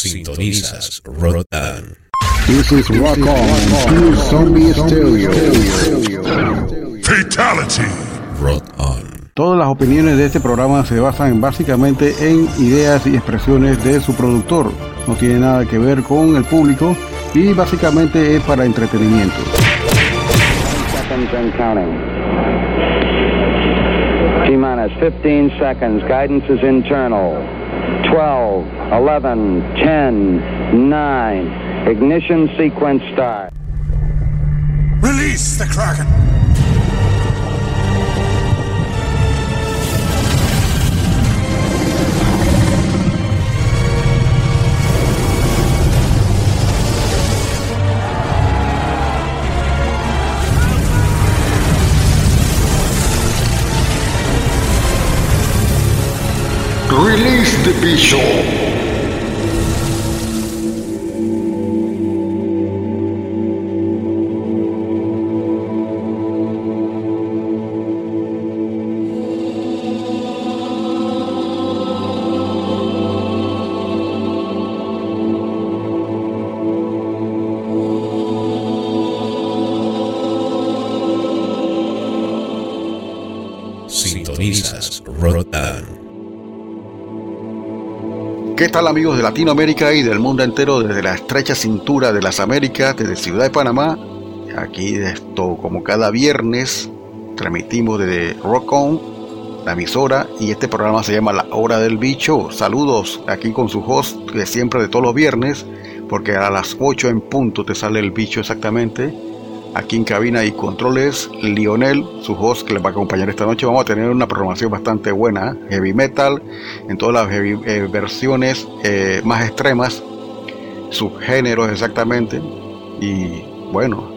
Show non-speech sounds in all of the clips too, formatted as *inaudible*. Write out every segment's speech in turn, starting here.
Sintonizas Rotan. This is Rock On, Zombie Stereo. Fatality. On. Todas las opiniones de este programa se basan básicamente en ideas y expresiones de su productor. No tiene nada que ver con el público y básicamente es para entretenimiento. T-minus 15 seconds. Guidance is internal. 12, 11, 10, 9. Ignition sequence start. Release the Kraken! Release the Bishop. Sintonizas Rotan. ¿Qué tal amigos de Latinoamérica y del mundo entero desde la estrecha cintura de las Américas, desde Ciudad de Panamá? Aquí esto como cada viernes transmitimos desde Rock On, la emisora, y este programa se llama La Hora del Bicho. Saludos aquí con su host de siempre de todos los viernes, porque a las 8 en punto te sale el bicho exactamente Aquí en cabina y controles, Lionel, su host que les va a acompañar esta noche. Vamos a tener una programación bastante buena, heavy metal, en todas las eh, versiones eh, más extremas, subgéneros exactamente. Y bueno,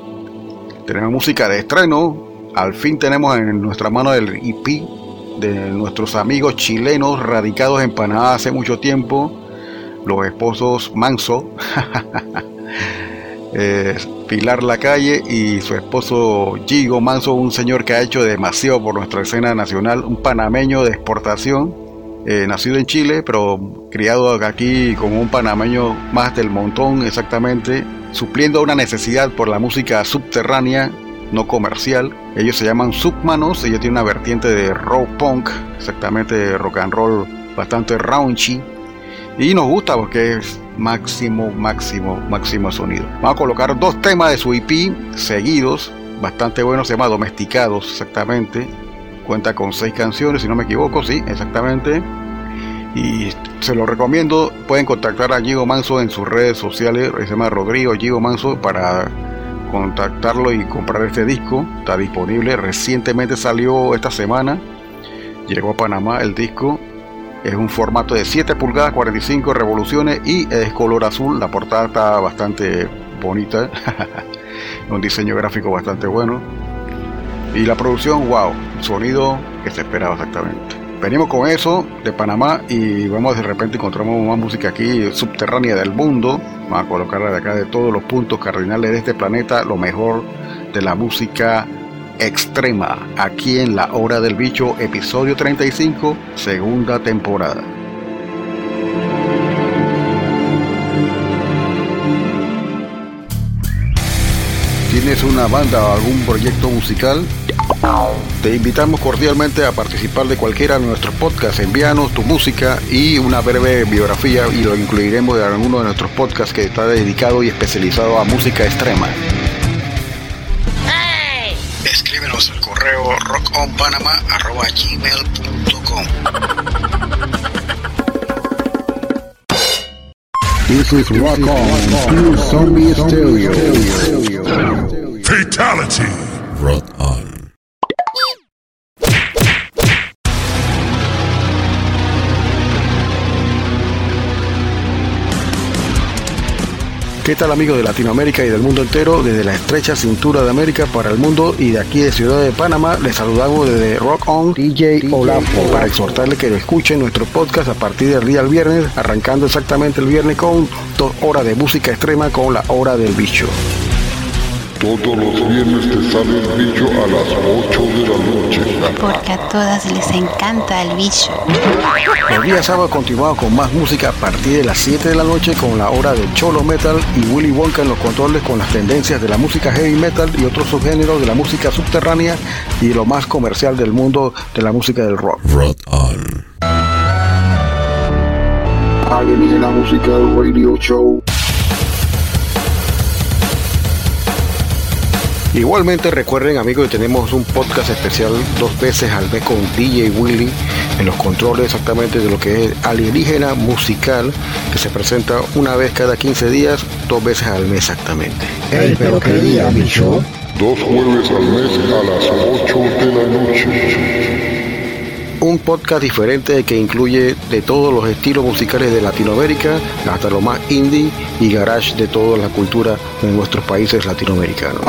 tenemos música de estreno. Al fin tenemos en nuestra mano el EP de nuestros amigos chilenos radicados en Panamá hace mucho tiempo, los esposos Manso. *laughs* Eh, Pilar Lacalle y su esposo Gigo Manso, un señor que ha hecho demasiado por nuestra escena nacional, un panameño de exportación, eh, nacido en Chile, pero criado aquí como un panameño más del montón exactamente, supliendo una necesidad por la música subterránea, no comercial. Ellos se llaman Submanos, ellos tienen una vertiente de rock punk, exactamente rock and roll bastante raunchy. Y nos gusta porque es máximo, máximo, máximo sonido. Vamos a colocar dos temas de su EP seguidos, bastante buenos, se llama Domesticados exactamente. Cuenta con seis canciones, si no me equivoco, sí, exactamente. Y se lo recomiendo, pueden contactar a Gigo Manso en sus redes sociales, se llama Rodrigo Gigo Manso para contactarlo y comprar este disco. Está disponible, recientemente salió esta semana, llegó a Panamá el disco es un formato de 7 pulgadas, 45 revoluciones y es color azul. La portada está bastante bonita. *laughs* un diseño gráfico bastante bueno. Y la producción, wow, sonido que se esperaba exactamente. Venimos con eso de Panamá y vamos de repente encontramos más música aquí subterránea del mundo. Vamos a colocarla de acá de todos los puntos cardinales de este planeta, lo mejor de la música Extrema, aquí en La Hora del Bicho, episodio 35, segunda temporada. ¿Tienes una banda o algún proyecto musical? Te invitamos cordialmente a participar de cualquiera de nuestros podcasts. Envíanos tu música y una breve biografía y lo incluiremos en alguno de nuestros podcasts que está dedicado y especializado a música extrema. Correo rockonpanama.gmail.com This is Rock On, Zombie Stereo. Fatality. Rock On. ¿Qué tal amigos de Latinoamérica y del mundo entero? Desde la estrecha cintura de América para el mundo y de aquí de Ciudad de Panamá les saludamos desde Rock On DJ, Olafo para exhortarle que escuchen nuestro podcast a partir del día del viernes, arrancando exactamente el viernes con dos horas de música extrema con la hora del bicho. Todos los viernes te sale el bicho a las 8 de la noche. Porque a todas les encanta el bicho. Los días sábados continuamos con más música a partir de las 7 de la noche con la hora de Cholo Metal y Willy Wonka en los controles con las tendencias de la música heavy metal y otros subgéneros de la música subterránea y lo más comercial del mundo de la música del rock. Rock on. La música del radio show. Igualmente recuerden amigos que tenemos un podcast especial dos veces al mes con DJ Willy en los controles exactamente de lo que es alienígena musical que se presenta una vez cada 15 días, dos veces al mes exactamente. Ey, pero qué día, bicho. Dos jueves al mes a las 8 de la noche. Un podcast diferente que incluye de todos los estilos musicales de Latinoamérica hasta lo más indie y garage de toda la cultura de nuestros países latinoamericanos.